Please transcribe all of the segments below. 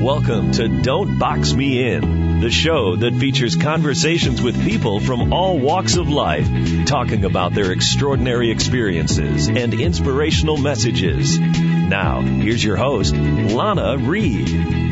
Welcome to Don't Box Me In, the show that features conversations with people from all walks of life, talking about their extraordinary experiences and inspirational messages. Now, here's your host, Lana Reed.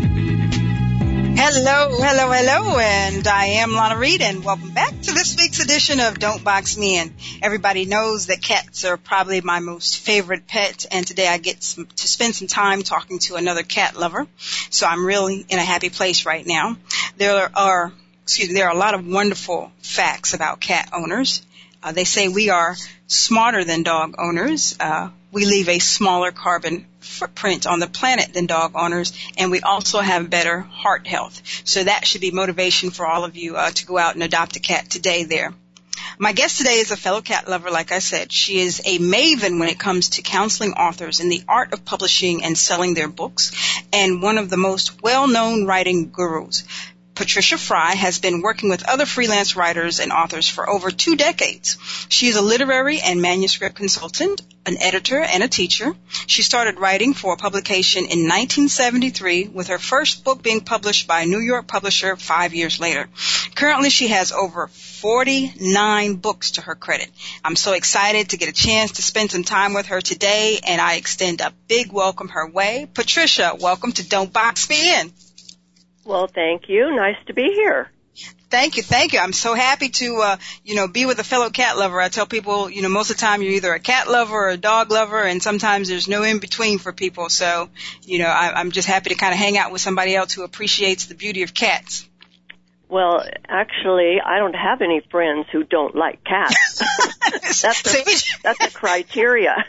Hello, hello, hello, and I am Lana Reed, and welcome back to this week's edition of Don't Box Me In. Everybody knows that cats are probably my most favorite pet, and today I get some, to spend some time talking to another cat lover. So I'm really in a happy place right now. There are, excuse me, there are a lot of wonderful facts about cat owners. Uh, they say we are smarter than dog owners. Uh, we leave a smaller carbon footprint on the planet than dog owners, and we also have better heart health. So that should be motivation for all of you uh, to go out and adopt a cat today there. My guest today is a fellow cat lover, like I said. She is a maven when it comes to counseling authors in the art of publishing and selling their books, and one of the most well-known writing gurus. Patricia Fry has been working with other freelance writers and authors for over two decades. She is a literary and manuscript consultant, an editor, and a teacher. She started writing for a publication in 1973 with her first book being published by a New York publisher five years later. Currently she has over 49 books to her credit. I'm so excited to get a chance to spend some time with her today and I extend a big welcome her way. Patricia, welcome to Don't Box Me In. Well, thank you. Nice to be here. Thank you, thank you. I'm so happy to, uh, you know, be with a fellow cat lover. I tell people, you know, most of the time you're either a cat lover or a dog lover, and sometimes there's no in between for people. So, you know, I, I'm just happy to kind of hang out with somebody else who appreciates the beauty of cats. Well, actually, I don't have any friends who don't like cats. that's a, that's a criteria.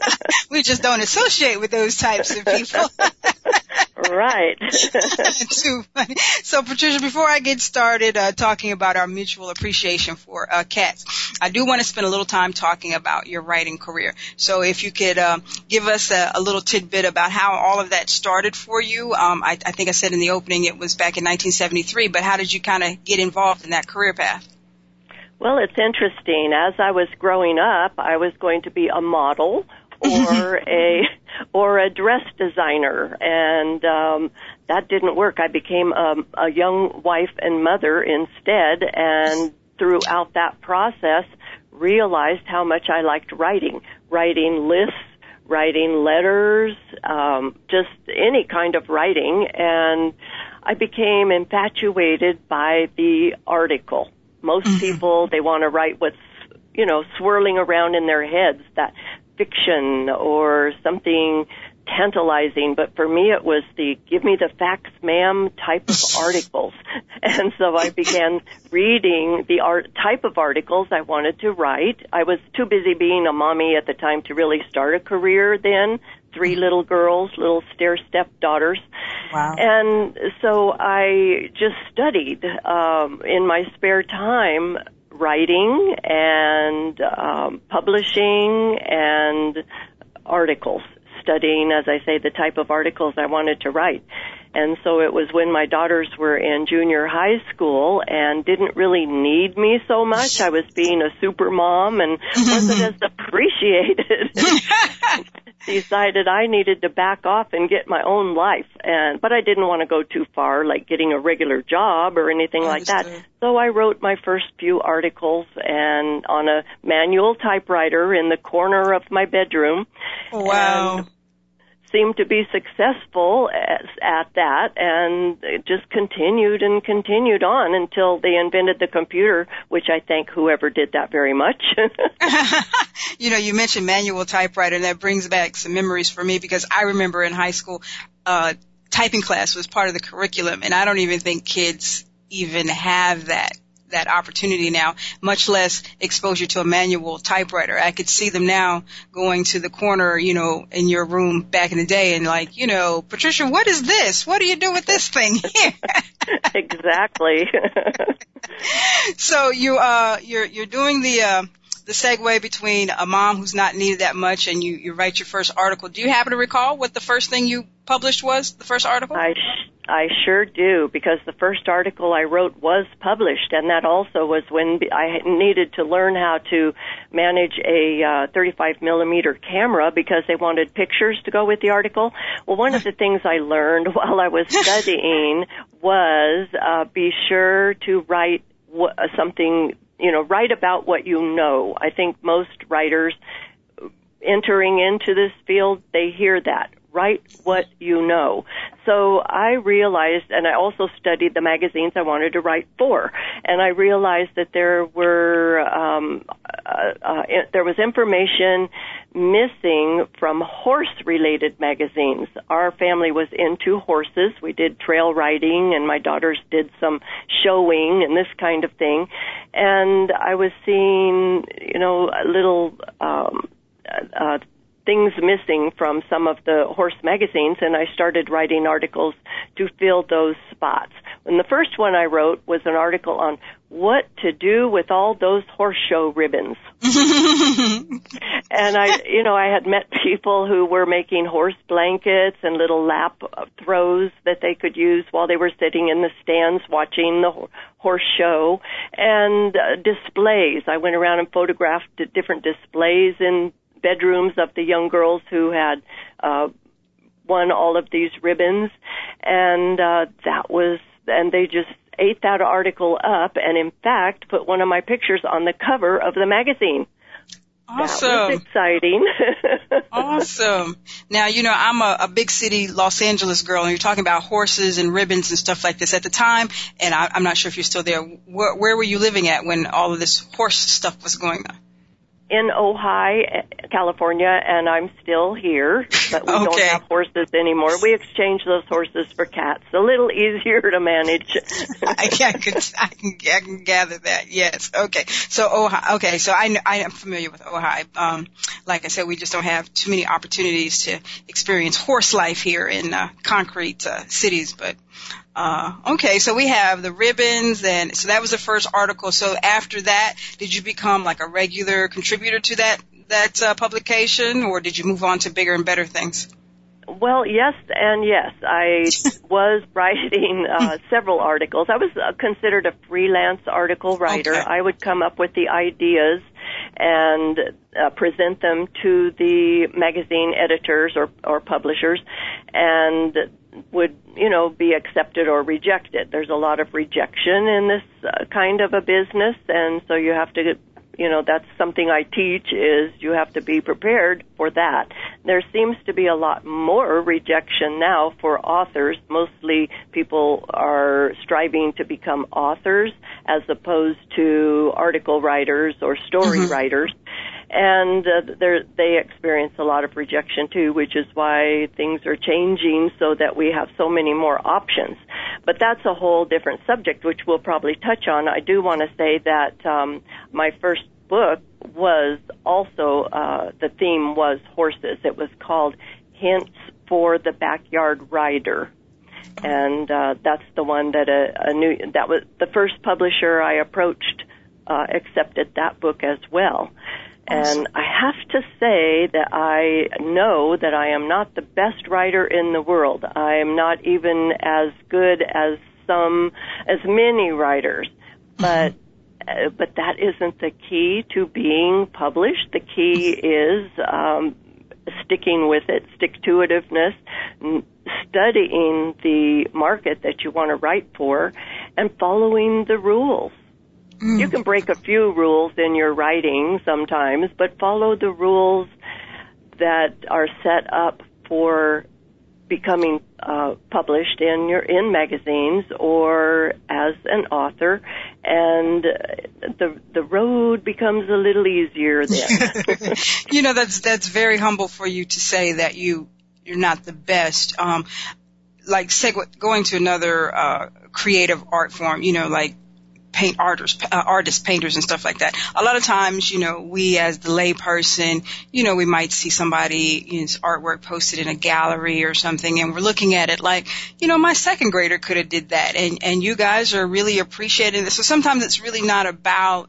we just don't associate with those types of people. right. Too funny. So, Patricia, before I get started uh, talking about our mutual appreciation for uh, cats, I do want to spend a little time talking about your writing career. So, if you could uh, give us a, a, little tidbit about how all of that started for you. Um, I, I think I said in the opening it was back in 1973, but how did you you kind of get involved in that career path? Well, it's interesting. As I was growing up, I was going to be a model or a or a dress designer, and um, that didn't work. I became a, a young wife and mother instead, and throughout that process, realized how much I liked writing, writing lists, writing letters, um, just any kind of writing, and I became infatuated by the article. Most mm-hmm. people, they want to write what's, you know, swirling around in their heads, that fiction or something tantalizing, but for me it was the give me the facts ma'am type of articles. And so I began reading the art type of articles I wanted to write. I was too busy being a mommy at the time to really start a career then, three little girls, little stair step daughters. Wow. And so I just studied um, in my spare time writing and um, publishing and articles, studying, as I say, the type of articles I wanted to write. And so it was when my daughters were in junior high school and didn't really need me so much. I was being a super mom and wasn't as appreciated. decided I needed to back off and get my own life and but I didn't want to go too far like getting a regular job or anything like that. So I wrote my first few articles and on a manual typewriter in the corner of my bedroom. Oh, wow. And seemed to be successful at, at that and it just continued and continued on until they invented the computer, which I thank whoever did that very much. you know, you mentioned manual typewriter and that brings back some memories for me because I remember in high school, uh, typing class was part of the curriculum and I don't even think kids even have that that opportunity now, much less exposure to a manual typewriter. I could see them now going to the corner, you know, in your room back in the day and like, you know, Patricia, what is this? What do you do with this thing here? exactly. so you, uh, you're, you're doing the, uh, the segue between a mom who's not needed that much and you, you write your first article. Do you happen to recall what the first thing you published was, the first article? I, sh- I sure do because the first article I wrote was published, and that also was when I needed to learn how to manage a uh, 35 millimeter camera because they wanted pictures to go with the article. Well, one of the things I learned while I was studying was uh, be sure to write something, you know, write about what you know. I think most writers entering into this field, they hear that write what you know. So I realized, and I also studied the magazines I wanted to write for, and I realized that there were um, uh, uh, there was information missing from horse-related magazines. Our family was into horses. We did trail riding, and my daughters did some showing and this kind of thing. And I was seeing, you know, a little. Um, uh, things missing from some of the horse magazines, and I started writing articles to fill those spots. And the first one I wrote was an article on what to do with all those horse show ribbons. and I, you know, I had met people who were making horse blankets and little lap throws that they could use while they were sitting in the stands watching the horse show and uh, displays. I went around and photographed different displays in bedrooms of the young girls who had uh, won all of these ribbons, and uh, that was and they just ate that article up, and in fact put one of my pictures on the cover of the magazine. Awesome. That was exciting. awesome. Now, you know, I'm a, a, big city Los Angeles girl, and you're talking about horses and ribbons and stuff like this at the time, and I, am not sure if you're still there. Where, where were you living at when all of this horse stuff was going on? In Ojai, California, and I'm still here, but we okay. don't have horses anymore. We exchange those horses for cats. A little easier to manage. I, can, I, can, I, can, gather that. Yes. Okay. So Ojai. Okay. So I I am familiar with Ojai. Um, like I said, we just don't have too many opportunities to experience horse life here in uh, concrete uh, cities, but uh, okay, so we have the ribbons, and so that was the first article. So after that, did you become like a regular contributor to that that uh, publication, or did you move on to bigger and better things? Well, yes and yes. I was writing uh, several articles. I was uh, considered a freelance article writer. Okay. I would come up with the ideas and uh, present them to the magazine editors or, or publishers, and would you know be accepted or rejected. There's a lot of rejection in this uh, kind of a business, and so you have to you know that's something I teach is you have to be prepared for that. There seems to be a lot more rejection now for authors. Mostly people are striving to become authors as opposed to article writers or story mm-hmm. writers and uh, they experience a lot of rejection too, which is why things are changing so that we have so many more options. But that's a whole different subject, which we'll probably touch on. I do want to say that um, my first book was also uh, the theme was horses. It was called Hints for the Backyard Rider and uh, that's the one that a, a new that was the first publisher I approached uh, accepted that book as well. And I have to say that I know that I am not the best writer in the world. I am not even as good as some, as many writers. Mm-hmm. But, uh, but that isn't the key to being published. The key is, um, sticking with it, stick to itiveness, studying the market that you want to write for, and following the rules. Mm. You can break a few rules in your writing sometimes, but follow the rules that are set up for becoming uh, published in your in magazines or as an author, and the the road becomes a little easier then. you know that's that's very humble for you to say that you you're not the best. Um, like say going to another uh, creative art form, you know, like paint artists, uh, artists, painters, and stuff like that. A lot of times, you know, we as the lay person, you know, we might see somebody, you know, artwork posted in a gallery or something, and we're looking at it like, you know, my second grader could have did that, and and you guys are really appreciating this. So sometimes it's really not about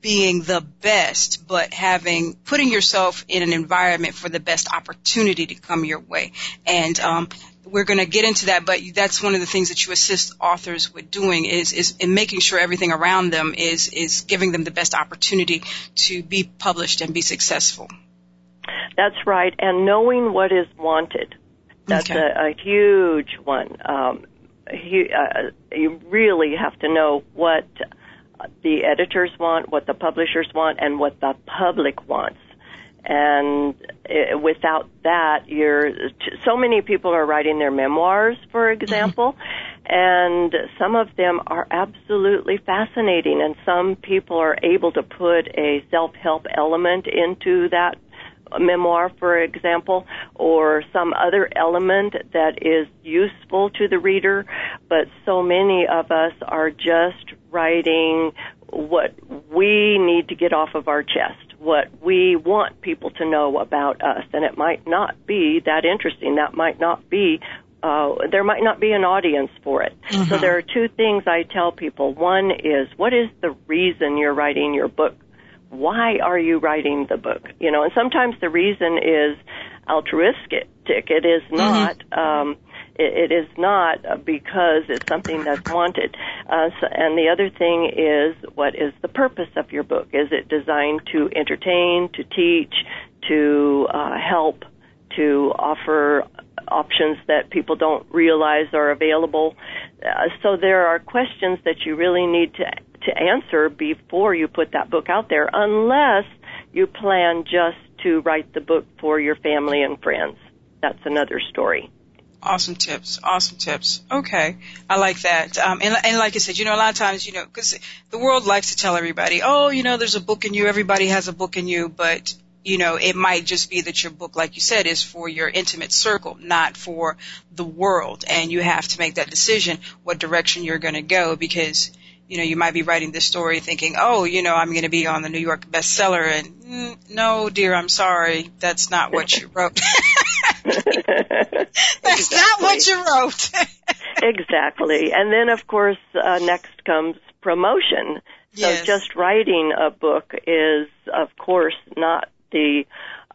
being the best, but having putting yourself in an environment for the best opportunity to come your way. And um, we're going to get into that, but that's one of the things that you assist authors with doing is is in making sure everything around them is is giving them the best opportunity to be published and be successful. That's right, and knowing what is wanted. That's okay. a, a huge one. Um, he, uh, you really have to know what the editors want, what the publishers want, and what the public wants. And it, without that, you're so many people are writing their memoirs, for example, mm-hmm. and some of them are absolutely fascinating, and some people are able to put a self-help element into that memoir, for example, or some other element that is useful to the reader, but so many of us are just writing what we need to get off of our chest, what we want people to know about us, and it might not be that interesting. That might not be uh, there might not be an audience for it. Mm-hmm. So there are two things I tell people. One is, what is the reason you're writing your book? why are you writing the book? You know, and sometimes the reason is altruistic. It is mm-hmm. not. Mm-hmm. Um, it, it is not because it's something that's wanted. Uh, so, and the other thing is, what is the purpose of your book? Is it designed to entertain, to teach, to uh, help, to offer options that people don't realize are available? Uh, so there are questions that you really need to to answer before you put that book out there, unless you plan just to write the book for your family and friends. That's another story. Awesome tips. Awesome tips. Okay. I like that. Um, and, and like I said, you know, a lot of times, you know, because the world likes to tell everybody, oh, you know, there's a book in you. Everybody has a book in you. But, you know, it might just be that your book, like you said, is for your intimate circle, not for the world. And you have to make that decision what direction you're going to go because you know, you might be writing this story thinking, oh, you know, I'm going to be on the New York bestseller, and mm, no, dear, I'm sorry, that's not what you wrote. that's exactly. not what you wrote. exactly. And then, of course, uh, next comes promotion. So yes. just writing a book is, of course, not the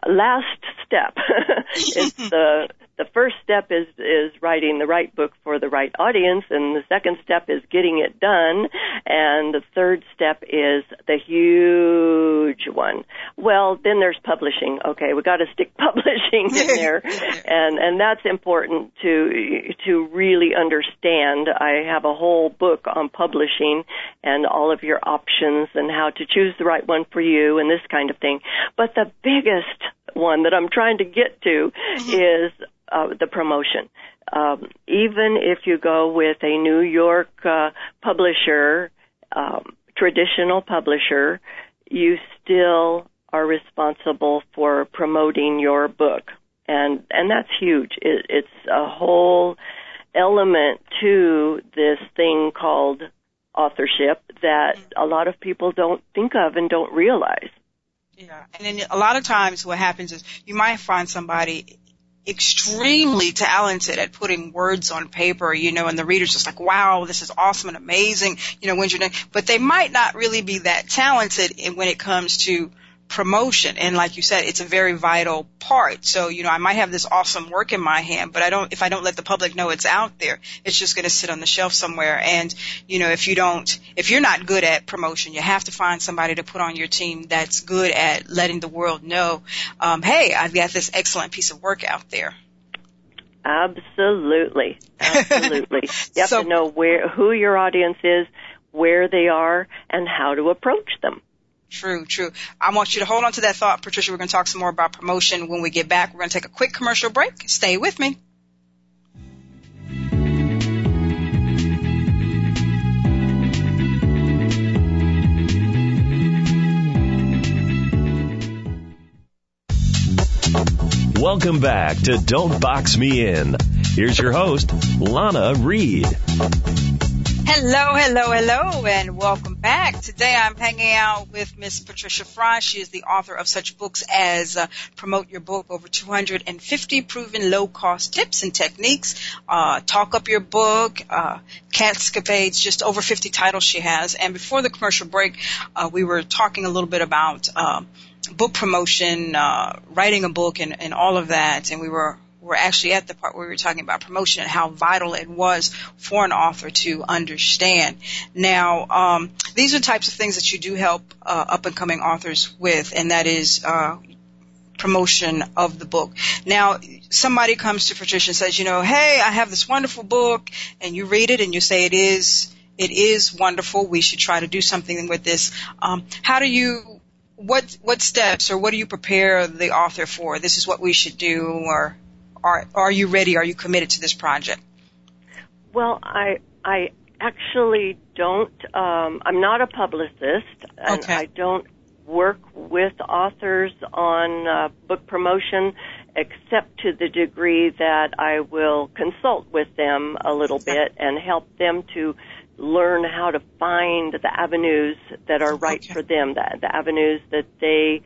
last step. it's the the first step is is writing the right book for the right audience and the second step is getting it done and the third step is the huge one. Well then there's publishing. Okay we got to stick publishing in there and and that's important to to really understand. I have a whole book on publishing and all of your options and how to choose the right one for you and this kind of thing. But the biggest one that I'm trying to get to mm-hmm. is uh, the promotion. Um, even if you go with a New York uh, publisher, um, traditional publisher, you still are responsible for promoting your book, and and that's huge. It, it's a whole element to this thing called authorship that a lot of people don't think of and don't realize. Yeah, and then a lot of times what happens is you might find somebody extremely talented at putting words on paper, you know, and the reader's just like, wow, this is awesome and amazing, you know, when's your name? But they might not really be that talented when it comes to promotion. And like you said, it's a very vital part. So, you know, I might have this awesome work in my hand, but I don't, if I don't let the public know it's out there, it's just going to sit on the shelf somewhere. And, you know, if you don't, if you're not good at promotion, you have to find somebody to put on your team that's good at letting the world know, um, hey, I've got this excellent piece of work out there. Absolutely. Absolutely. You have so, to know where, who your audience is, where they are, and how to approach them. True, true. I want you to hold on to that thought, Patricia. We're going to talk some more about promotion when we get back. We're going to take a quick commercial break. Stay with me. Welcome back to Don't Box Me In. Here's your host, Lana Reed. Hello, hello, hello, and welcome back. Today I'm hanging out with Miss Patricia Fry. She is the author of such books as uh, Promote Your Book, over 250 proven low-cost tips and techniques, uh, Talk Up Your Book, uh, Catscapades, just over 50 titles she has. And before the commercial break, uh, we were talking a little bit about um, book promotion, uh, writing a book, and, and all of that, and we were we're actually at the part where we were talking about promotion and how vital it was for an author to understand. Now, um, these are types of things that you do help uh, up and coming authors with, and that is uh, promotion of the book. Now, somebody comes to Patricia and says, you know, hey, I have this wonderful book, and you read it and you say it is it is wonderful. We should try to do something with this. Um, how do you what what steps or what do you prepare the author for? This is what we should do, or are are you ready? Are you committed to this project? Well, I I actually don't. Um, I'm not a publicist, and Okay. I don't work with authors on uh, book promotion, except to the degree that I will consult with them a little bit and help them to learn how to find the avenues that are right Okay. for them, the, the avenues that they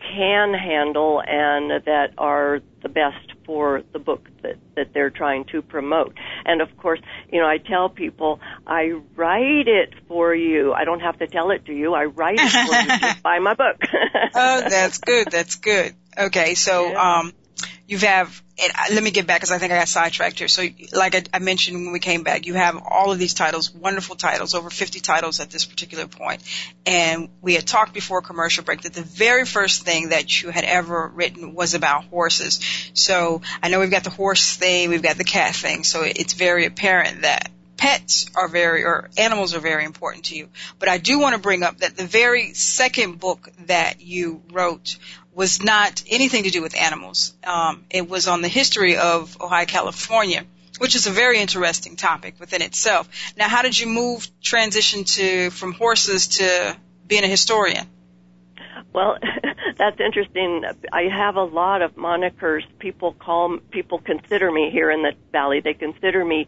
can handle and that are the best for the book that, that they're trying to promote. And of course, you know, I tell people, I write it for you. I don't have to tell it to you. I write it for you. Just buy my book. Oh, that's good. That's good. Okay, so Yeah. um, you have. Let me get back because I think I got sidetracked here. So, like I, I mentioned when we came back, you have all of these titles, wonderful titles, over 50 titles at this particular point. And we had talked before commercial break that the very first thing that you had ever written was about horses. So I know we've got the horse thing, we've got the cat thing. So it's very apparent that pets are very or animals are very important to you. But I do want to bring up that the very second book that you wrote was not anything to do with animals. Um, it was on the history of Ojai, California, which is a very interesting topic within itself. Now, how did you move transition to from horses to being a historian? Well, that's interesting. I have a lot of monikers. People call, people consider me here in the valley. They consider me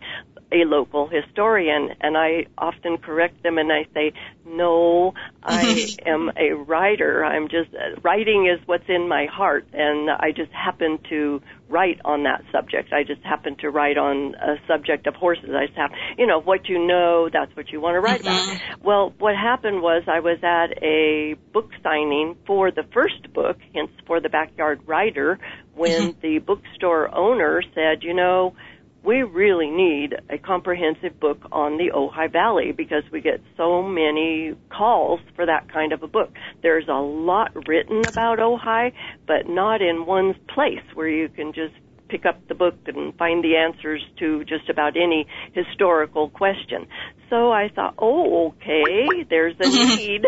a local historian, and I often correct them and I say, no, I am a writer. I'm just, writing is what's in my heart, and I just happen to write on that subject. I just happen to write on a subject of horses. I just have, you know, what you know, that's what you want to write about. Mm-hmm. Well, what happened was I was at a book signing for the first book, Hints for the Backyard Rider, when mm-hmm. the bookstore owner said, you know, we really need a comprehensive book on the Ojai Valley because we get so many calls for that kind of a book. There's a lot written about Ojai, but not in one place where you can just pick up the book and find the answers to just about any historical question. So I thought, oh, okay, there's a need.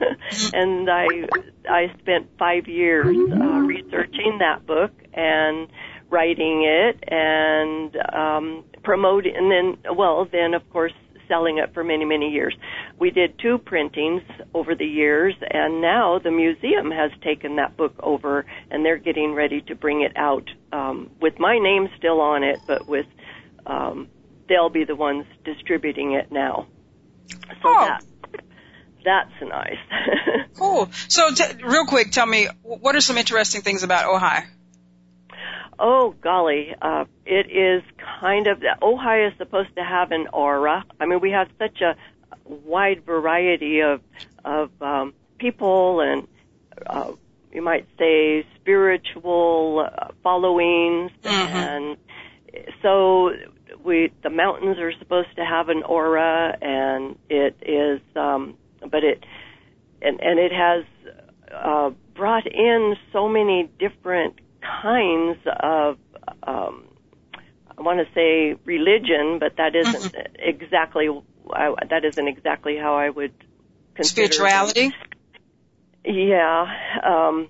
and I, I spent five years uh, researching that book and writing it and um, promoting, and then, well, then of course selling it for many, many years. We did two printings over the years, and now the museum has taken that book over, and they're getting ready to bring it out um, with my name still on it, but with um, they'll be the ones distributing it now. So Oh. that that's nice. Cool. So, t- real quick, tell me what are some interesting things about Ojai? Oh golly, uh, it is kind of Ojai is supposed to have an aura. I mean, we have such a wide variety of of um, people and uh, you might say spiritual uh, followings, Mhm. and so we the mountains are supposed to have an aura, and it is, um, but it and and it has uh, brought in so many different kinds of um, I want to say religion, but that isn't exactly I, that isn't exactly how I would consider. Spirituality? Yeah, um,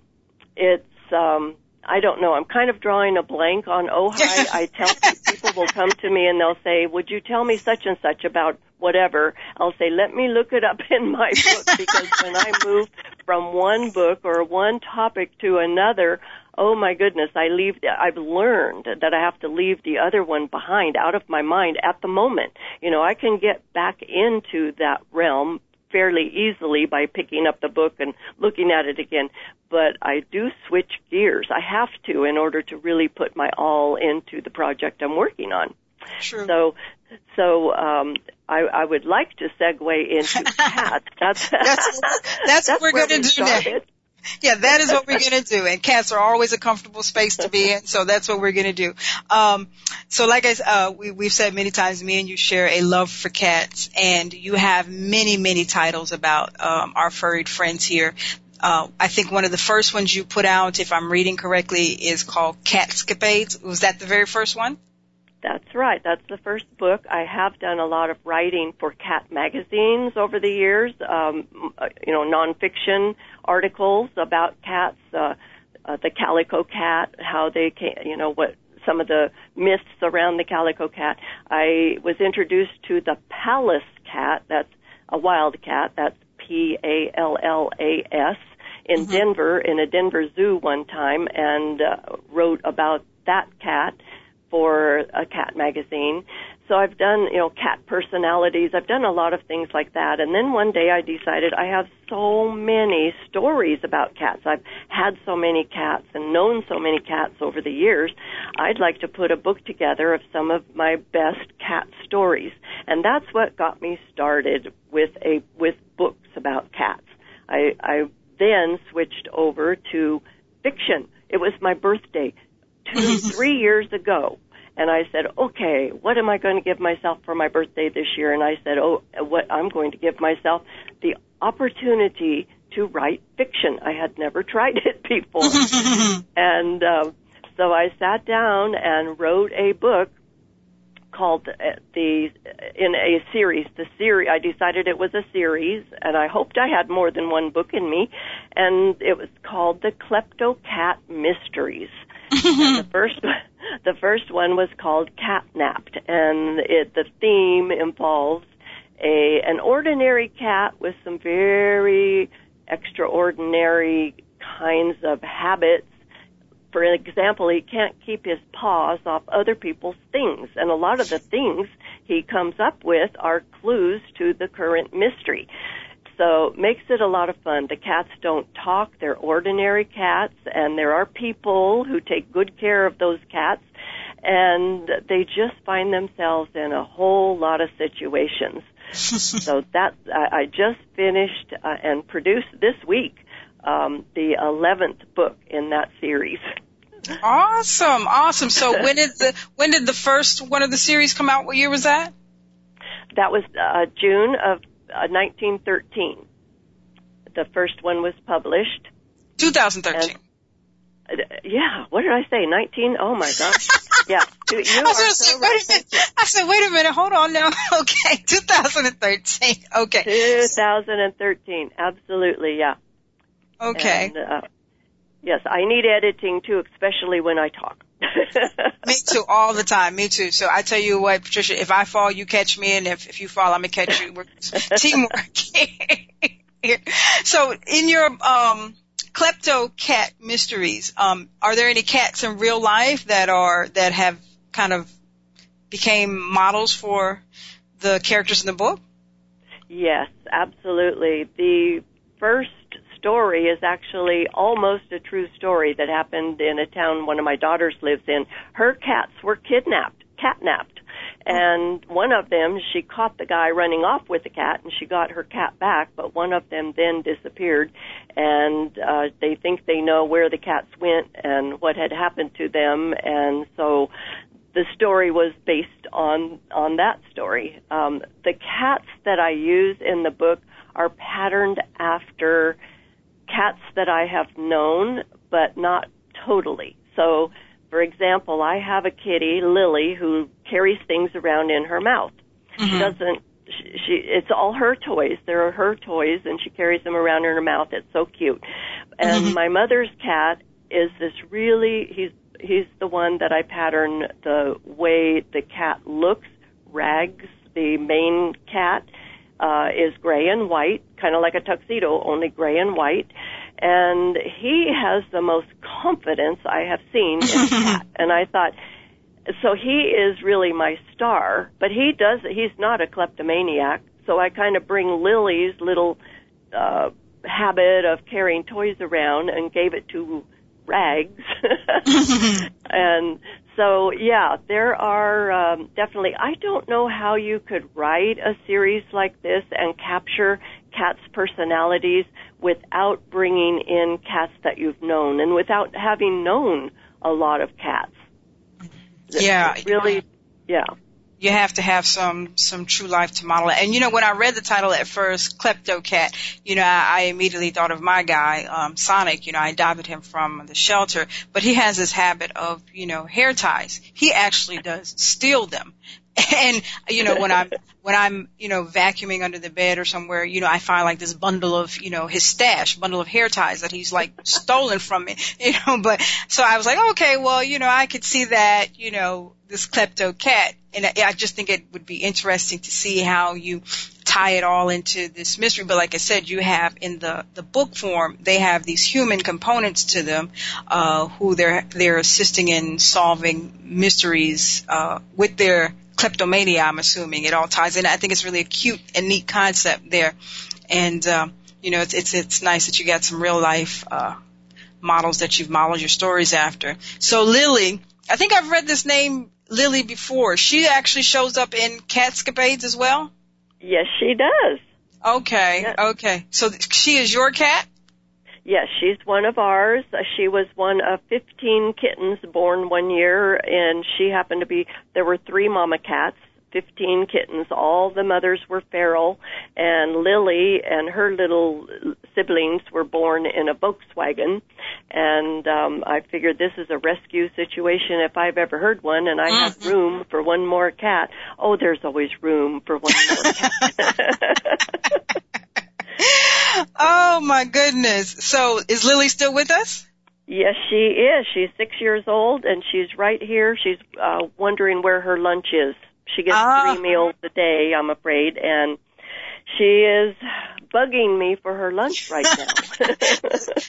it's um, I don't know. I'm kind of drawing a blank on Ojai. I tell people will come to me and they'll say, "Would you tell me such and such about whatever?" I'll say, "Let me look it up in my book because when I move from one book or one topic to another, oh my goodness, I leave, I've learned that I have to leave the other one behind out of my mind at the moment. You know, I can get back into that realm fairly easily by picking up the book and looking at it again. But I do switch gears. I have to in order to really put my all into the project I'm working on. True. So, so um, I, I would like to segue into cats. That's that's, that's, what we're going to do next. Yeah, that is what we're going to do. And cats are always a comfortable space to be in, so that's what we're going to do. Um, so like I, uh, we, we've said many times, me and you share a love for cats, and you have many, many titles about um, our furried friends here. Uh, I think one of the first ones you put out, if I'm reading correctly, is called Catscapades. Was that the very first one? That's right. That's the first book. I have done a lot of writing for cat magazines over the years. Um, you know, nonfiction articles about cats, uh, uh, the calico cat, how they can, you know, what some of the myths around the calico cat. I was introduced to the Pallas cat. That's a wild cat. That's P A L L A S in mm-hmm. Denver in a Denver zoo one time, and uh, wrote about that cat for a cat magazine. So I've done, you know, cat personalities. I've done a lot of things like that. And then one day I decided I have so many stories about cats. I've had so many cats and known so many cats over the years. I'd like to put a book together of some of my best cat stories. And that's what got me started with a, with books about cats. I, I then switched over to fiction. It was my birthday two, three years ago. And I said, okay, what am I going to give myself for my birthday this year? And I said, oh, what I'm going to give myself the opportunity to write fiction. I had never tried it before. and uh, so I sat down and wrote a book called uh, the in a series the series I decided it was a series and I hoped I had more than one book in me and it was called the Klepto Cat Mysteries the first the first one was called Catnapped, and it the theme involves a an ordinary cat with some very extraordinary kinds of habits. For example, he can't keep his paws off other people's things, and a lot of the things he comes up with are clues to the current mystery. So makes it a lot of fun. The cats don't talk. They're ordinary cats and there are people who take good care of those cats and they just find themselves in a whole lot of situations. so that I, I just finished uh, and produced this week um, the eleventh book in that series. Awesome, awesome. So when did the when did the first one of the series come out? What year was that? That was uh, June of 1913. Uh, the first one was published. 2013. And, uh, yeah, what did I say? 19? Oh my gosh. yeah. You I was so say, wait a minute. I said, wait a minute, hold on now. Okay, 2013. Okay. 2013. Absolutely, yeah. Okay. And, uh, yes, I need editing too, especially when I talk. Me too, all the time. Me too. So I tell you what, Patricia, if I fall, you catch me, and if, if you fall, I'm gonna catch you. We're teamwork. so in your um, klepto cat mysteries, um, are there any cats in real life that are that have kind of became models for the characters in the book? Yes, absolutely. The first story is actually almost a true story that happened in a town one of my daughters lives in. Her cats were kidnapped, catnapped. And one of them, she caught the guy running off with the cat and she got her cat back, but one of them then disappeared and uh, they think they know where the cats went and what had happened to them and so the story was based on on that story. Um, the cats that I use in the book are patterned after cats that I have known, but not totally. So, for example, I have a kitty, Lily, who carries things around in her mouth. Mm-hmm. She doesn't she, she it's all her toys. There are her toys and she carries them around in her mouth. It's so cute. And mm-hmm. my mother's cat is this really he's he's the one that I pattern the way the cat looks. Rags, the main cat, uh, is gray and white, kind of like a tuxedo, only gray and white. And he has the most confidence I have seen in. And I thought, so he is really my star, but he does, he's not a kleptomaniac. So I kind of bring Lily's little, uh, habit of carrying toys around and gave it to Rags. and so yeah, there are um, definitely. I don't know how you could write a series like this and capture cats' personalities without bringing in cats that you've known and without having known a lot of cats. Yeah, really. Yeah you have to have some some true life to model it. And you know, when I read the title at first, Klepto Cat, you know, I, I immediately thought of my guy, um, Sonic. You know, I adopted him from the shelter, but he has this habit of you know hair ties. He actually does steal them. And you know, when I'm when I'm you know vacuuming under the bed or somewhere, you know, I find like this bundle of you know his stash, bundle of hair ties that he's like stolen from me. You know, but so I was like, okay, well, you know, I could see that, you know, this klepto cat and I just think it would be interesting to see how you tie it all into this mystery. But like I said, you have in the the book form, they have these human components to them, uh, who they're they're assisting in solving mysteries uh, with their kleptomania. I'm assuming it all ties in. I think it's really a cute and neat concept there, and uh, you know, it's it's it's nice that you got some real life. Uh, models that you've modeled your stories after. So Lily, I think I've read this name Lily before. She actually shows up in Catscapades as well? Yes, she does. Okay, yes. okay. So she is your cat? Yes, she's one of ours. Uh, she was one of 15 kittens born one year, and she happened to be, there were three mama cats, 15 kittens. All the mothers were feral, and Lily and her little siblings were born in a Volkswagen. And um, I figured this is a rescue situation if I've ever heard one, and I have mm-hmm. room for one more cat. Oh, there's always room for one more cat. oh my goodness! So is Lily still with us? Yes, she is. She's six years old, and she's right here. She's uh, wondering where her lunch is. She gets ah. three meals a day, I'm afraid, and she is bugging me for her lunch right now.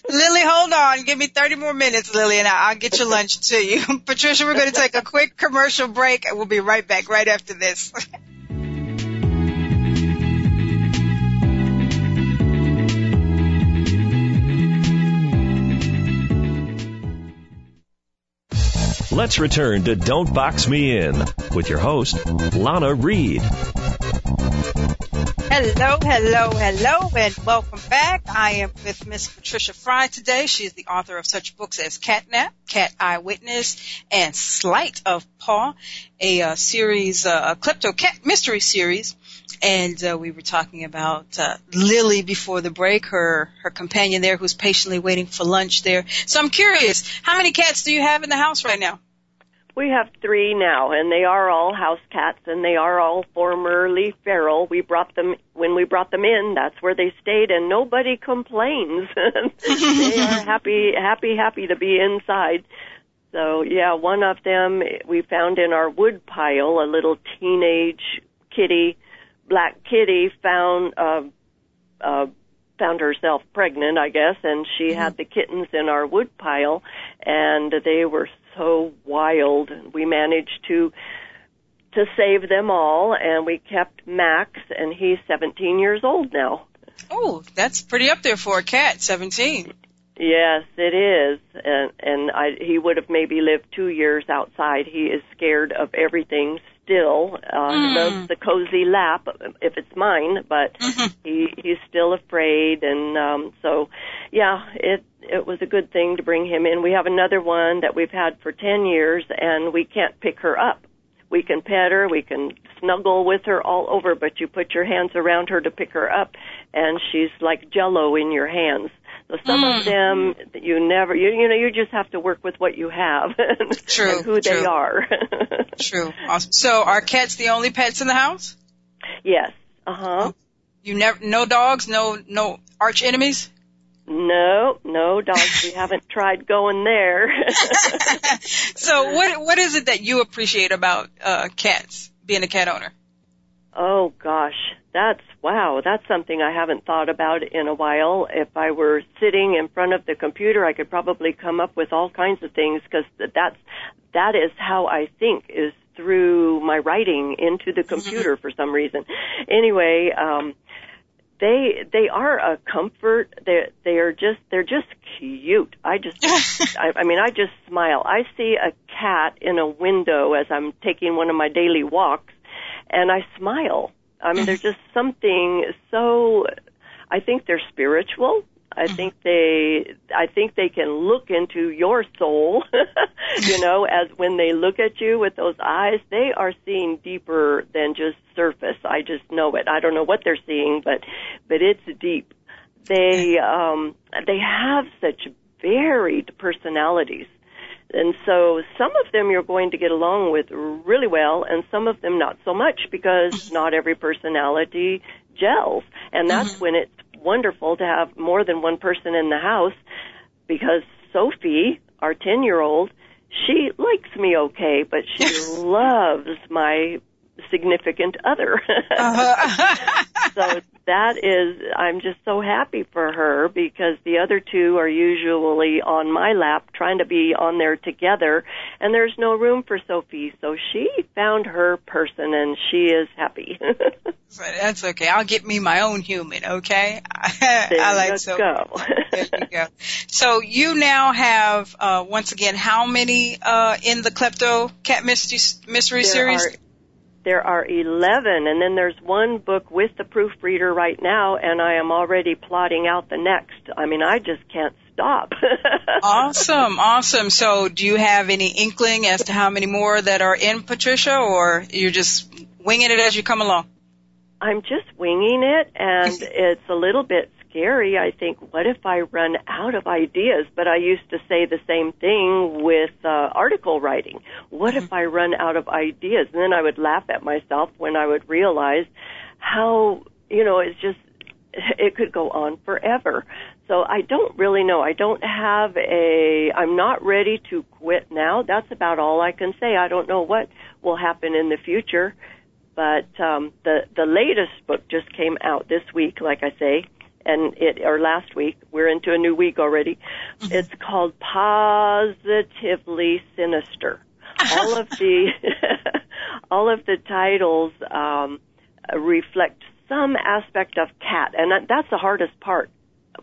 Lily, hold on. Give me 30 more minutes, Lily, and I'll get your lunch to you. Patricia, we're going to take a quick commercial break, and we'll be right back right after this. Let's return to Don't Box Me In with your host, Lana Reed. Hello, hello, hello, and welcome back. I am with Miss Patricia Fry today. She is the author of such books as Catnap, Cat Eyewitness, and Sleight of Paw, a uh, series, uh, a klepto cat mystery series. And uh, we were talking about uh, Lily before the break, her her companion there, who's patiently waiting for lunch there. So I'm curious, how many cats do you have in the house right now? We have three now, and they are all house cats, and they are all formerly feral. We brought them when we brought them in. That's where they stayed, and nobody complains. they are happy, happy, happy to be inside. So yeah, one of them we found in our wood pile, a little teenage kitty, black kitty, found uh, uh, found herself pregnant, I guess, and she mm-hmm. had the kittens in our wood pile, and they were so wild. We managed to to save them all, and we kept Max, and he's 17 years old now. Oh, that's pretty up there for a cat, 17. Yes, it is, and and I, he would have maybe lived two years outside. He is scared of everything still. Uh, mm. He loves the cozy lap if it's mine, but mm-hmm. he he's still afraid, and um, so yeah, it it was a good thing to bring him in. We have another one that we've had for 10 years and we can't pick her up. We can pet her, we can snuggle with her all over, but you put your hands around her to pick her up and she's like jello in your hands. So some mm. of them you never you you know you just have to work with what you have true, and who true. they are. true. Awesome. So are cats the only pets in the house? Yes. Uh-huh. You never no dogs, no no arch enemies? No, no dogs. we haven't tried going there. so, what what is it that you appreciate about uh, cats? Being a cat owner. Oh gosh, that's wow, that's something I haven't thought about in a while. If I were sitting in front of the computer, I could probably come up with all kinds of things because that's that is how I think is through my writing into the computer for some reason. Anyway, um they they are a comfort. They they are just they're just cute. I just I, I mean I just smile. I see a cat in a window as I'm taking one of my daily walks, and I smile. I mean, there's just something so. I think they're spiritual. I mm-hmm. think they, I think they can look into your soul, you know, as when they look at you with those eyes, they are seeing deeper than just surface. I just know it. I don't know what they're seeing, but, but it's deep. They, um, they have such varied personalities. And so some of them you're going to get along with really well and some of them not so much because mm-hmm. not every personality gels. And that's mm-hmm. when it's wonderful to have more than one person in the house because Sophie, our 10 year old, she likes me okay, but she loves my significant other. uh-huh. so that is, I'm just so happy for her because the other two are usually on my lap trying to be on there together and there's no room for Sophie. So she found her person and she is happy. That's okay. I'll get me my own human, okay? I like so. Go. there you go. So you now have, uh, once again, how many, uh, in the Klepto Cat Mystery, mystery series? Are, there are 11 and then there's one book with the proofreader right now and I am already plotting out the next. I mean, I just can't stop. awesome, awesome. So do you have any inkling as to how many more that are in Patricia or you're just winging it as you come along? I'm just winging it and it's a little bit scary. I think, what if I run out of ideas? But I used to say the same thing with uh, article writing. What if I run out of ideas? And then I would laugh at myself when I would realize how, you know, it's just, it could go on forever. So I don't really know. I don't have a, I'm not ready to quit now. That's about all I can say. I don't know what will happen in the future but um, the the latest book just came out this week, like I say, and it or last week. We're into a new week already. Mm-hmm. It's called Positively Sinister. all of the all of the titles um, reflect some aspect of cat, and that's the hardest part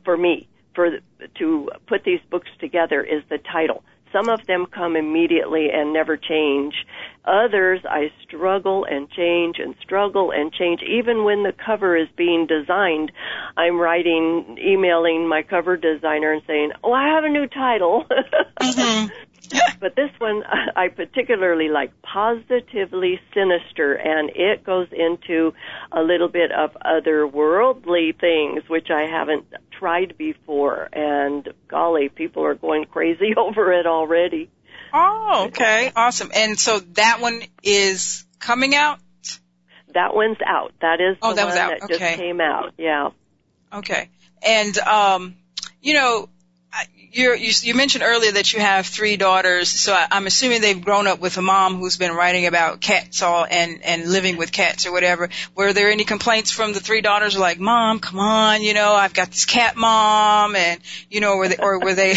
for me for to put these books together is the title. Some of them come immediately and never change. Others I struggle and change and struggle and change. Even when the cover is being designed, I'm writing, emailing my cover designer and saying, oh, I have a new title. Mm-hmm. but this one I particularly like positively sinister and it goes into a little bit of otherworldly things which I haven't tried before and golly people are going crazy over it already. Oh, okay. Awesome. And so that one is coming out? That one's out. That is oh, the that one that okay. just came out. Yeah. Okay. And um you know, you you mentioned earlier that you have three daughters, so I, I'm assuming they've grown up with a mom who's been writing about cats all and and living with cats or whatever. Were there any complaints from the three daughters, like, "Mom, come on, you know, I've got this cat mom," and you know, were they or were they?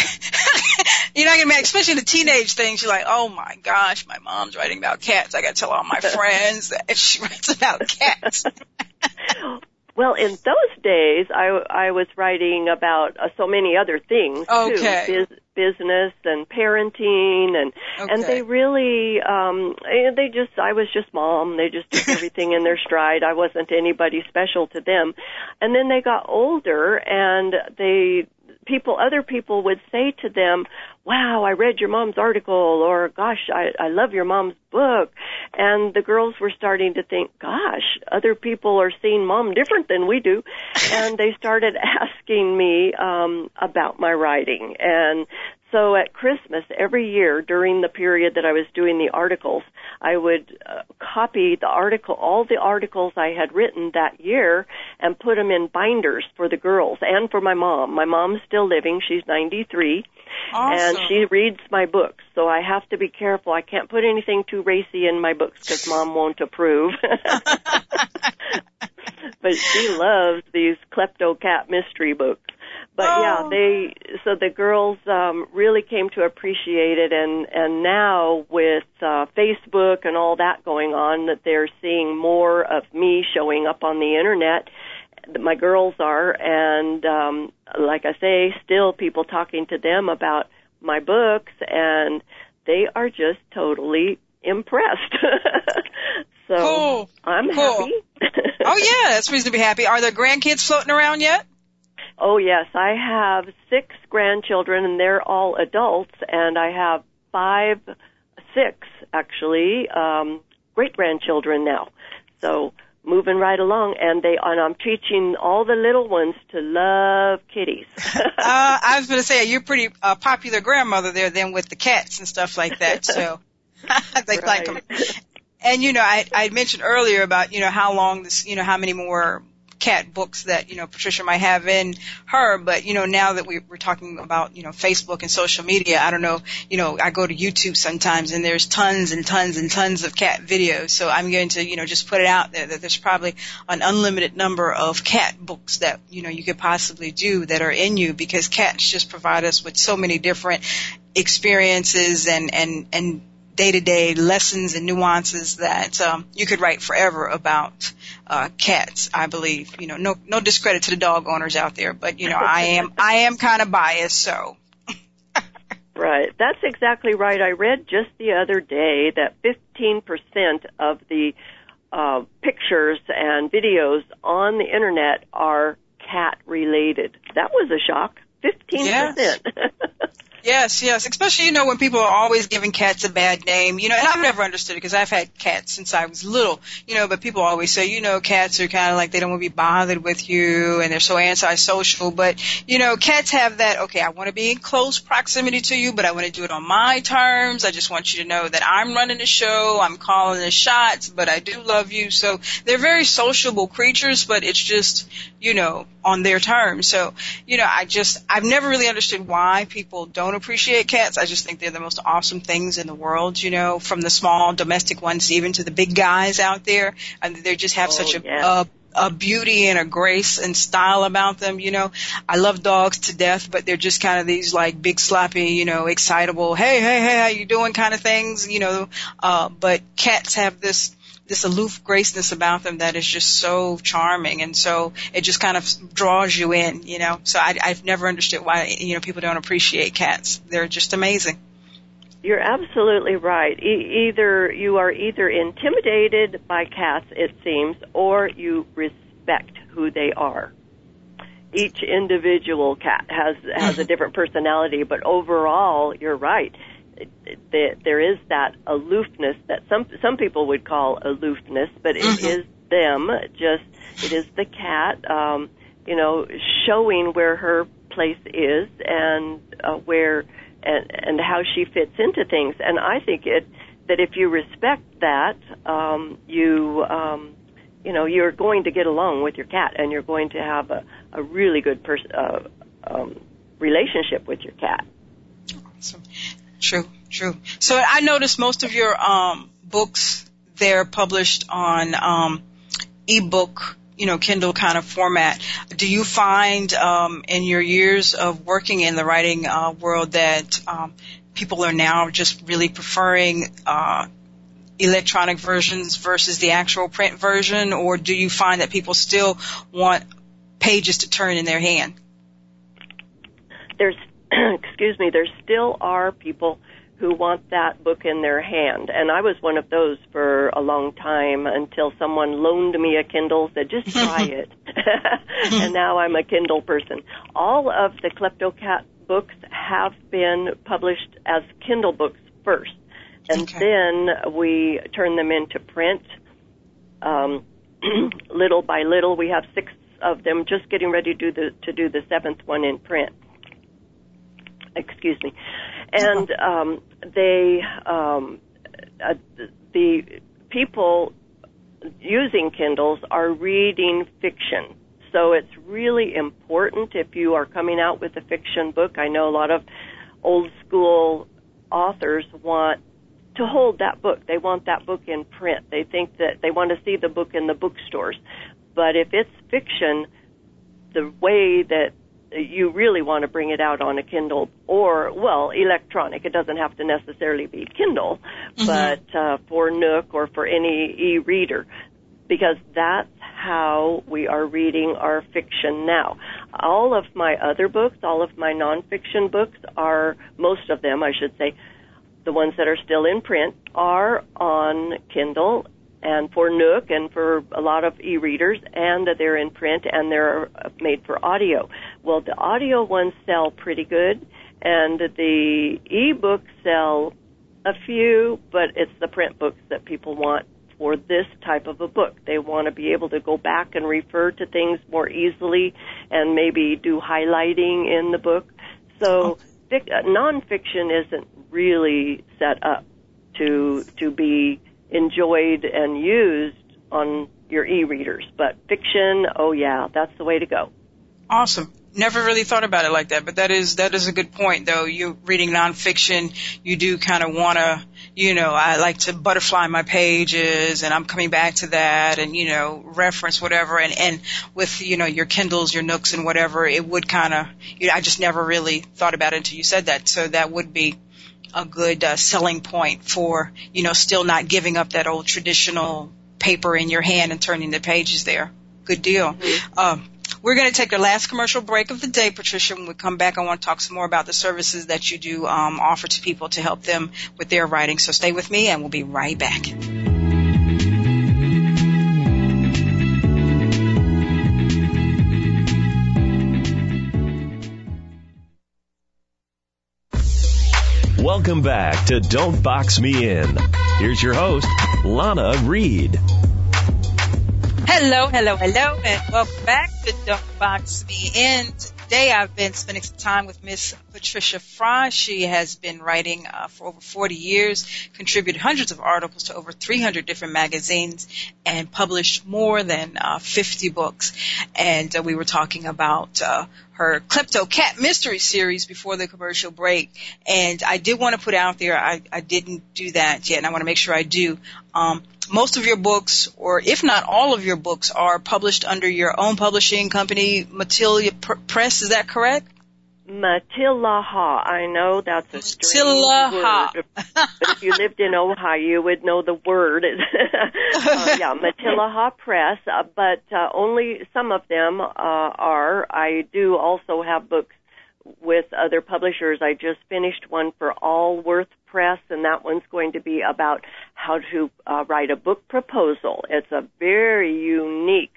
You're not gonna, especially the teenage things. You're like, "Oh my gosh, my mom's writing about cats. I got to tell all my friends that she writes about cats." Well, in those days, I, I was writing about uh, so many other things okay. too, Biz, business and parenting, and okay. and they really, um, they just, I was just mom. They just took everything in their stride. I wasn't anybody special to them, and then they got older, and they people, other people would say to them, wow, I read your mom's article or gosh, I, I love your mom's book. And the girls were starting to think, gosh, other people are seeing mom different than we do. and they started asking me, um, about my writing. And so at Christmas every year during the period that I was doing the articles, I would uh, copy the article, all the articles I had written that year and put them in binders for the girls and for my mom. My mom's still living. She's 93. Awesome. And she reads my books, so I have to be careful. I can't put anything too racy in my books because mom won't approve. but but she loves these klepto cat mystery books. But oh. yeah, they so the girls um really came to appreciate it and and now with uh Facebook and all that going on that they're seeing more of me showing up on the internet my girls are and um like I say still people talking to them about my books and they are just totally impressed. so cool. I'm cool. happy. oh yeah, that's reason to be happy. Are there grandkids floating around yet? Oh yes, I have six grandchildren and they're all adults and I have five, six actually, um, great grandchildren now. So moving right along and they and I'm teaching all the little ones to love kitties. uh, I was going to say you're pretty uh, popular grandmother there then with the cats and stuff like that. So they right. like them. And you know, I I mentioned earlier about you know how long this you know how many more cat books that you know Patricia might have in her. But you know, now that we, we're talking about you know Facebook and social media, I don't know. You know, I go to YouTube sometimes and there's tons and tons and tons of cat videos. So I'm going to you know just put it out there that there's probably an unlimited number of cat books that you know you could possibly do that are in you because cats just provide us with so many different experiences and and and day to day lessons and nuances that um, you could write forever about uh, cats. I believe, you know, no no discredit to the dog owners out there, but you know, I am I am kind of biased, so. right, that's exactly right. I read just the other day that 15% of the uh, pictures and videos on the internet are cat related. That was a shock. 15%. Yes. Yes, yes. Especially, you know, when people are always giving cats a bad name, you know, and I've never understood it because I've had cats since I was little, you know, but people always say, you know, cats are kind of like they don't want to be bothered with you and they're so antisocial. But, you know, cats have that, okay, I want to be in close proximity to you, but I want to do it on my terms. I just want you to know that I'm running the show, I'm calling the shots, but I do love you. So they're very sociable creatures, but it's just, you know, on their terms. So, you know, I just, I've never really understood why people don't appreciate cats. I just think they're the most awesome things in the world, you know, from the small domestic ones even to the big guys out there. And they just have oh, such a, yeah. a a beauty and a grace and style about them, you know. I love dogs to death, but they're just kind of these like big slappy, you know, excitable, hey, hey, hey, how you doing kind of things, you know. Uh, but cats have this this aloof graceness about them that is just so charming and so it just kind of draws you in, you know. So I, I've never understood why you know people don't appreciate cats. They're just amazing. You're absolutely right. E- either you are either intimidated by cats, it seems, or you respect who they are. Each individual cat has has a different personality, but overall, you're right there is that aloofness that some some people would call aloofness, but it mm-hmm. is them. Just it is the cat, um, you know, showing where her place is and uh, where and, and how she fits into things. And I think it that if you respect that, um, you um, you know you're going to get along with your cat, and you're going to have a, a really good pers- uh, um, relationship with your cat. Awesome. True, true. So I noticed most of your um, books they're published on um, ebook, you know, Kindle kind of format. Do you find um, in your years of working in the writing uh, world that um, people are now just really preferring uh, electronic versions versus the actual print version, or do you find that people still want pages to turn in their hand? There's excuse me, there still are people who want that book in their hand. And I was one of those for a long time until someone loaned me a Kindle, said, just try it. and now I'm a Kindle person. All of the Kleptocat books have been published as Kindle books first. And Okay. then we turn them into print. Um, little by little, we have six of them just getting ready to do the, to do the seventh one in print excuse me, and um, they um, uh, the people using Kindles are reading fiction. So it's really important if you are coming out with a fiction book. I know a lot of old school authors want to hold that book. They want that book in print. They think that they want to see the book in the bookstores. But if it's fiction, the way that you really want to bring it out on a Kindle or, well, electronic. It doesn't have to necessarily be Kindle, mm-hmm. but uh, for Nook or for any e-reader, because that's how we are reading our fiction now. All of my other books, all of my nonfiction books are, most of them, I should say, the ones that are still in print are on Kindle and for Nook and for a lot of e-readers, and that they're in print and they're made for audio. Well, the audio ones sell pretty good, and the e-books sell a few, but it's the print books that people want for this type of a book. They want to be able to go back and refer to things more easily and maybe do highlighting in the book. So fic- uh, nonfiction isn't really set up to to be enjoyed and used on your e-readers. But fiction, oh yeah, that's the way to go. Awesome. Never really thought about it like that, but that is that is a good point though. You're reading nonfiction, you do kind of want to, you know, I like to butterfly my pages, and I'm coming back to that, and you know, reference whatever, and and with you know your Kindles, your Nooks, and whatever, it would kind of, you know, I just never really thought about it until you said that. So that would be a good uh, selling point for you know still not giving up that old traditional paper in your hand and turning the pages there. Good deal. Mm-hmm. Um, we're going to take the last commercial break of the day, Patricia. When we come back, I want to talk some more about the services that you do um, offer to people to help them with their writing. So stay with me, and we'll be right back. Welcome back to Don't Box Me In. Here's your host, Lana Reed. Hello, hello, hello, and welcome back to Don't Box Me In. Today I've been spending some time with Miss Patricia Fry. She has been writing uh, for over 40 years, contributed hundreds of articles to over 300 different magazines, and published more than uh, 50 books. And uh, we were talking about uh, her Klepto Cat Mystery series before the commercial break. And I did want to put out there, I, I didn't do that yet, and I want to make sure I do. Um, most of your books, or if not all of your books, are published under your own publishing company, Matilda Press. Is that correct? Matilija. I know that's a strange word, but if you lived in Ojai, you would know the word. uh, yeah, Matilija Press. Uh, but uh, only some of them uh, are. I do also have books with other publishers. I just finished one for Allworth Press, and that one's going to be about how to uh, write a book proposal. It's a very unique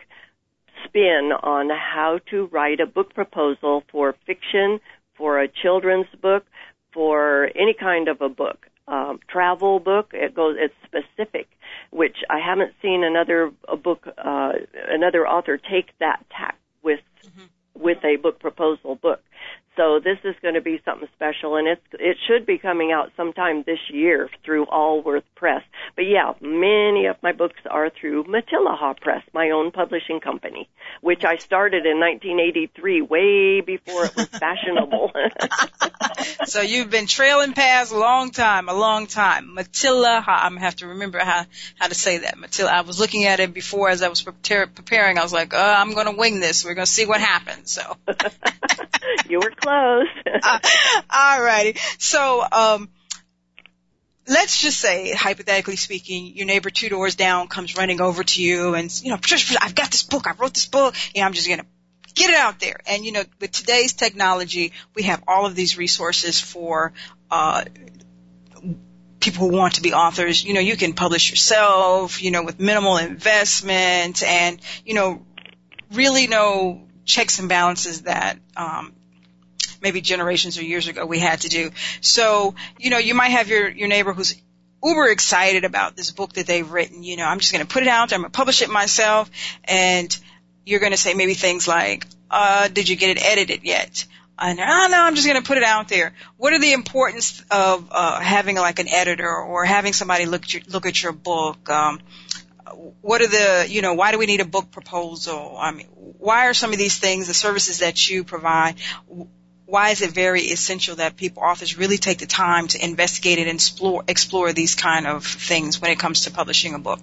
spin on how to write a book proposal for fiction, for a children's book, for any kind of a book. Um, travel book, it goes, it's specific, which I haven't seen another a book, uh, another author take that tack with, mm-hmm. with a book proposal book. So this is going to be something special, and it's it should be coming out sometime this year through Allworth Press. But yeah, many of my books are through Matilija Press, my own publishing company, which I started in 1983, way before it was fashionable. so you've been trailing past a long time, a long time. Matilija, I'm gonna have to remember how how to say that. Matilla, I was looking at it before as I was preparing. I was like, oh, I'm going to wing this. We're going to see what happens. So you were close. uh, all righty. So, um, let's just say, hypothetically speaking, your neighbor two doors down comes running over to you and, you know, Patricia, I've got this book. I wrote this book. You know, I'm just going to get it out there. And, you know, with today's technology, we have all of these resources for, uh, people who want to be authors. You know, you can publish yourself, you know, with minimal investment and, you know, really no checks and balances that, um, maybe generations or years ago we had to do. So, you know, you might have your, your neighbor who's uber excited about this book that they've written. You know, I'm just going to put it out there. I'm going to publish it myself. And you're going to say maybe things like, uh, did you get it edited yet? And oh no, I'm just going to put it out there. What are the importance of uh, having like an editor or having somebody look at your, look at your book? Um, what are the you know why do we need a book proposal? I mean, why are some of these things the services that you provide? why is it very essential that people, authors, really take the time to investigate and explore, explore these kind of things when it comes to publishing a book?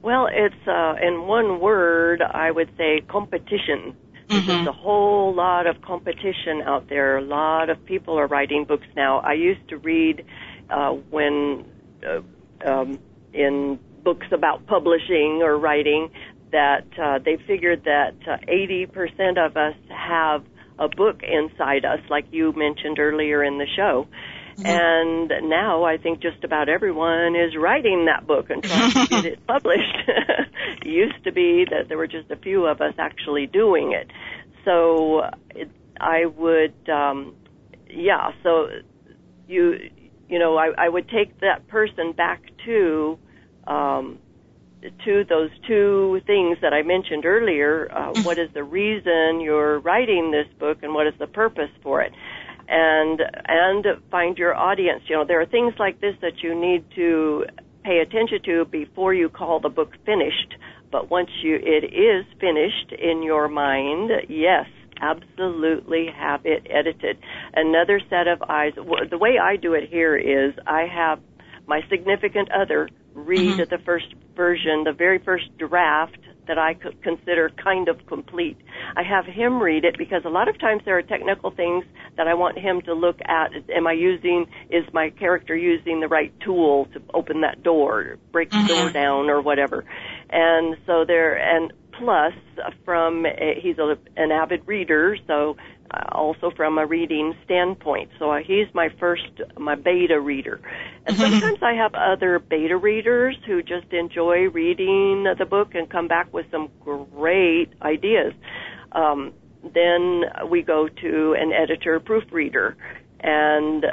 Well, it's uh, in one word, I would say competition. Mm-hmm. There's a whole lot of competition out there. A lot of people are writing books now. I used to read uh, when uh, um, in books about publishing or writing that uh, they figured that uh, 80% of us have a book inside us, like you mentioned earlier in the show. Mm-hmm. And now I think just about everyone is writing that book and trying to get it published. it used to be that there were just a few of us actually doing it. So it, I would, um, yeah, so you, you know, I, I would take that person back to, um, to those two things that I mentioned earlier. Uh, what is the reason you're writing this book, and what is the purpose for it? And and find your audience. You know, there are things like this that you need to pay attention to before you call the book finished. But once you it is finished in your mind, yes, absolutely have it edited. Another set of eyes. The way I do it here is I have my significant other read mm-hmm. the first version, the very first draft that I could consider kind of complete. I have him read it because a lot of times there are technical things that I want him to look at. Am I using, is my character using the right tool to open that door, break mm-hmm. the door mm-hmm. down or whatever? And so there, and plus from, a, he's a, an avid reader, so also from a reading standpoint. So uh, he's my first, my beta reader. And mm-hmm. sometimes I have other beta readers who just enjoy reading the book and come back with some great ideas. Um, then we go to an editor proofreader, and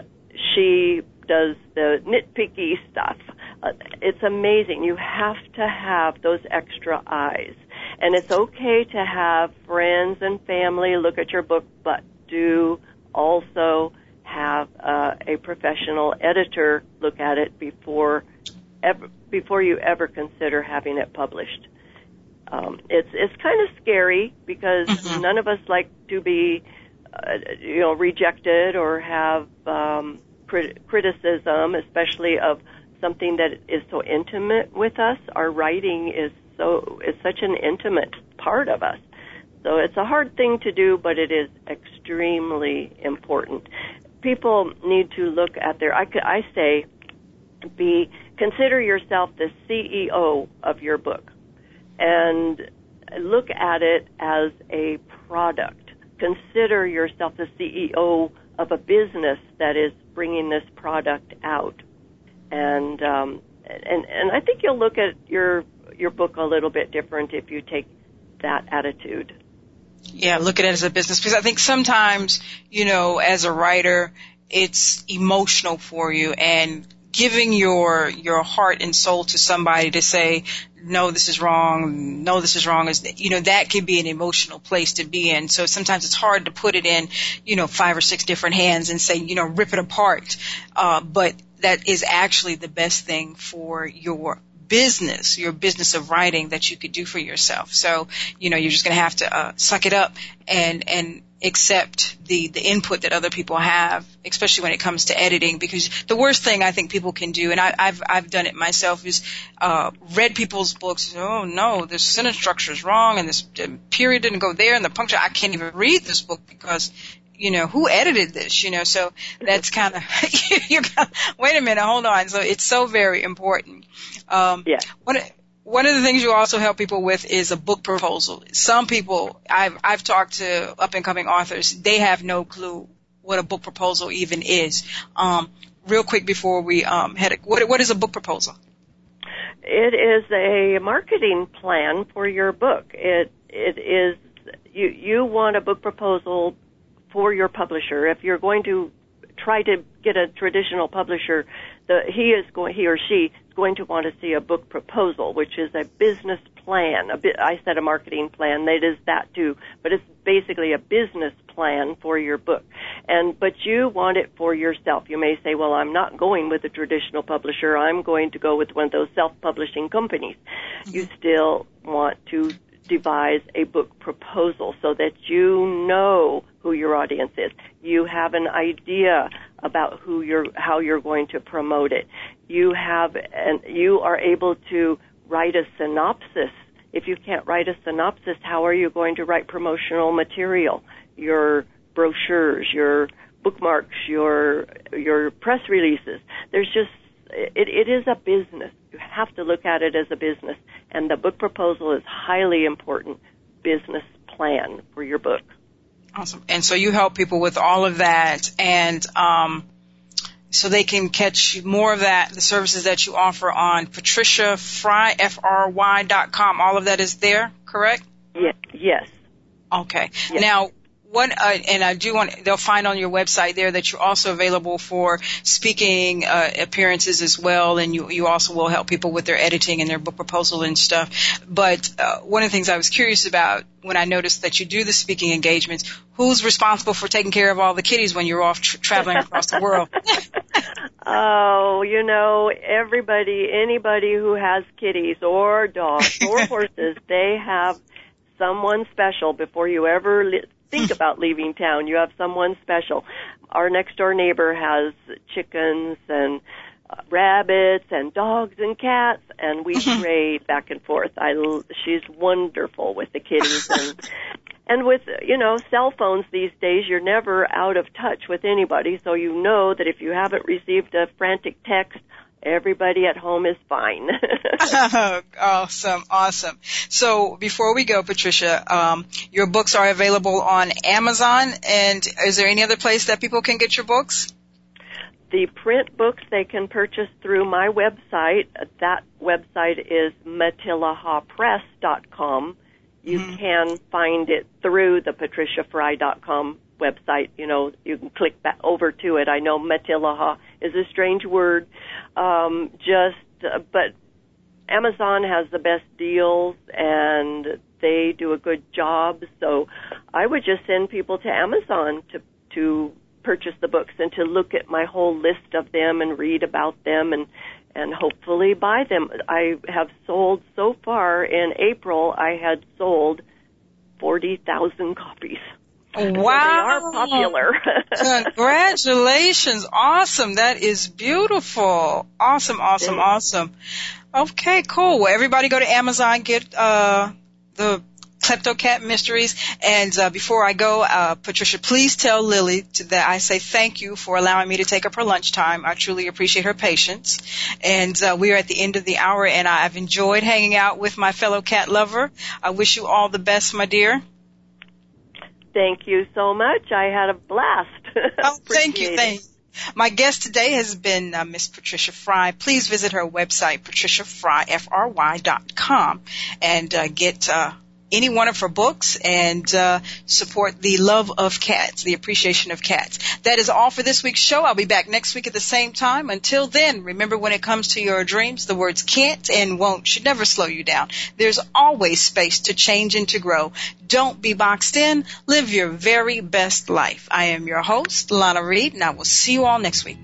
she does the nitpicky stuff. Uh, it's amazing. You have to have those extra eyes. And it's okay to have friends and family look at your book, but do also have uh, a professional editor look at it before ever, before you ever consider having it published. Um, it's it's kind of scary because mm-hmm. none of us like to be uh, you know rejected or have um, crit- criticism, especially of something that is so intimate with us. Our writing is so it's such an intimate part of us. So it's a hard thing to do, but it is extremely important. People need to look at their. I, I say, be consider yourself the CEO of your book, and look at it as a product. Consider yourself the CEO of a business that is bringing this product out, and um, and and I think you'll look at your your book a little bit different if you take that attitude. Yeah, look at it as a business because I think sometimes, you know, as a writer, it's emotional for you and giving your your heart and soul to somebody to say no this is wrong no this is wrong is you know that can be an emotional place to be in so sometimes it's hard to put it in you know five or six different hands and say you know rip it apart uh, but that is actually the best thing for your business, your business of writing that you could do for yourself. So, you know, you're just going to have to uh, suck it up and and accept the the input that other people have, especially when it comes to editing. Because the worst thing I think people can do, and I, I've I've done it myself, is uh, read people's books. Oh no, this sentence structure is wrong, and this period didn't go there, and the puncture. I can't even read this book because you know, who edited this, you know, so that's kind of, you got, wait a minute, hold on. So it's so very important. Um, yeah. One, one of the things you also help people with is a book proposal. Some people, I've, I've talked to up and coming authors, they have no clue what a book proposal even is. Um, real quick before we, um, head, what, what is a book proposal? It is a marketing plan for your book. It, it is, you, you want a book proposal for your publisher. If you're going to try to get a traditional publisher, the, he is going, he or she is going to want to see a book proposal, which is a business plan. A bit, I said a marketing plan. That is that too, but it's basically a business plan for your book. And but you want it for yourself. You may say, "Well, I'm not going with a traditional publisher. I'm going to go with one of those self-publishing companies." Mm-hmm. You still want to devise a book proposal so that you know who your audience is. You have an idea about who you're, how you're going to promote it. You have, and you are able to write a synopsis. If you can't write a synopsis, how are you going to write promotional material? Your brochures, your bookmarks, your your press releases. There's just it, it is a business. You have to look at it as a business, and the book proposal is highly important business plan for your book. Awesome. And so you help people with all of that, and um, so they can catch more of that, the services that you offer on Patricia Fry, F-R-Y dot com. All of that is there, correct? Yes. Yes. Okay. Yes. Now, what, uh, and I do want, they'll find on your website there that you're also available for speaking uh, appearances as well, and you, you also will help people with their editing and their book proposal and stuff. But uh, one of the things I was curious about when I noticed that you do the speaking engagements, who's responsible for taking care of all the kiddies when you're off tra- traveling across the world? oh, you know, everybody, anybody who has kitties or dogs or horses, they have someone special before you ever li- think about leaving town. You have someone special. Our next door neighbor has chickens and uh, rabbits and dogs and cats and we trade back and forth. I she's wonderful with the kitties and and with you know cell phones these days you're never out of touch with anybody so you know that if you haven't received a frantic text everybody at home is fine. awesome, awesome. So before we go, Patricia, um, your books are available on Amazon, and is there any other place that people can get your books? The print books they can purchase through my website. That website is matilijapress.com. You mm-hmm. can find it through the patriciafry.com website. You know, you can click back over to it. I know Matilija is a strange word. Um, just, uh, but Amazon has the best deals and they do a good job. So I would just send people to Amazon to, to purchase the books and to look at my whole list of them and read about them and, and hopefully buy them. I have sold so far in April, I had sold 40,000 copies. Wow. they are popular. Congratulations. Awesome. That is beautiful. Awesome, awesome, awesome. Okay, cool. Well, everybody go to Amazon, get, uh, the Kleptocat Mysteries. And uh, before I go, uh, Patricia, please tell Lily to, that I say thank you for allowing me to take up her lunchtime. I truly appreciate her patience. And uh, we are at the end of the hour, and I've enjoyed hanging out with my fellow cat lover. I wish you all the best, my dear. Thank you so much. I had a blast. oh, thank you. Thank you. My guest today has been uh, Miss Patricia Fry. Please visit her website, patriciafry.com, and uh, get uh, any one of her books and uh, support the love of cats, the appreciation of cats. That is all for this week's show. I'll be back next week at the same time. Until then, remember when it comes to your dreams, the words can't and won't should never slow you down. There's always space to change and to grow. Don't be boxed in. Live your very best life. I am your host, Lana Reed, and I will see you all next week.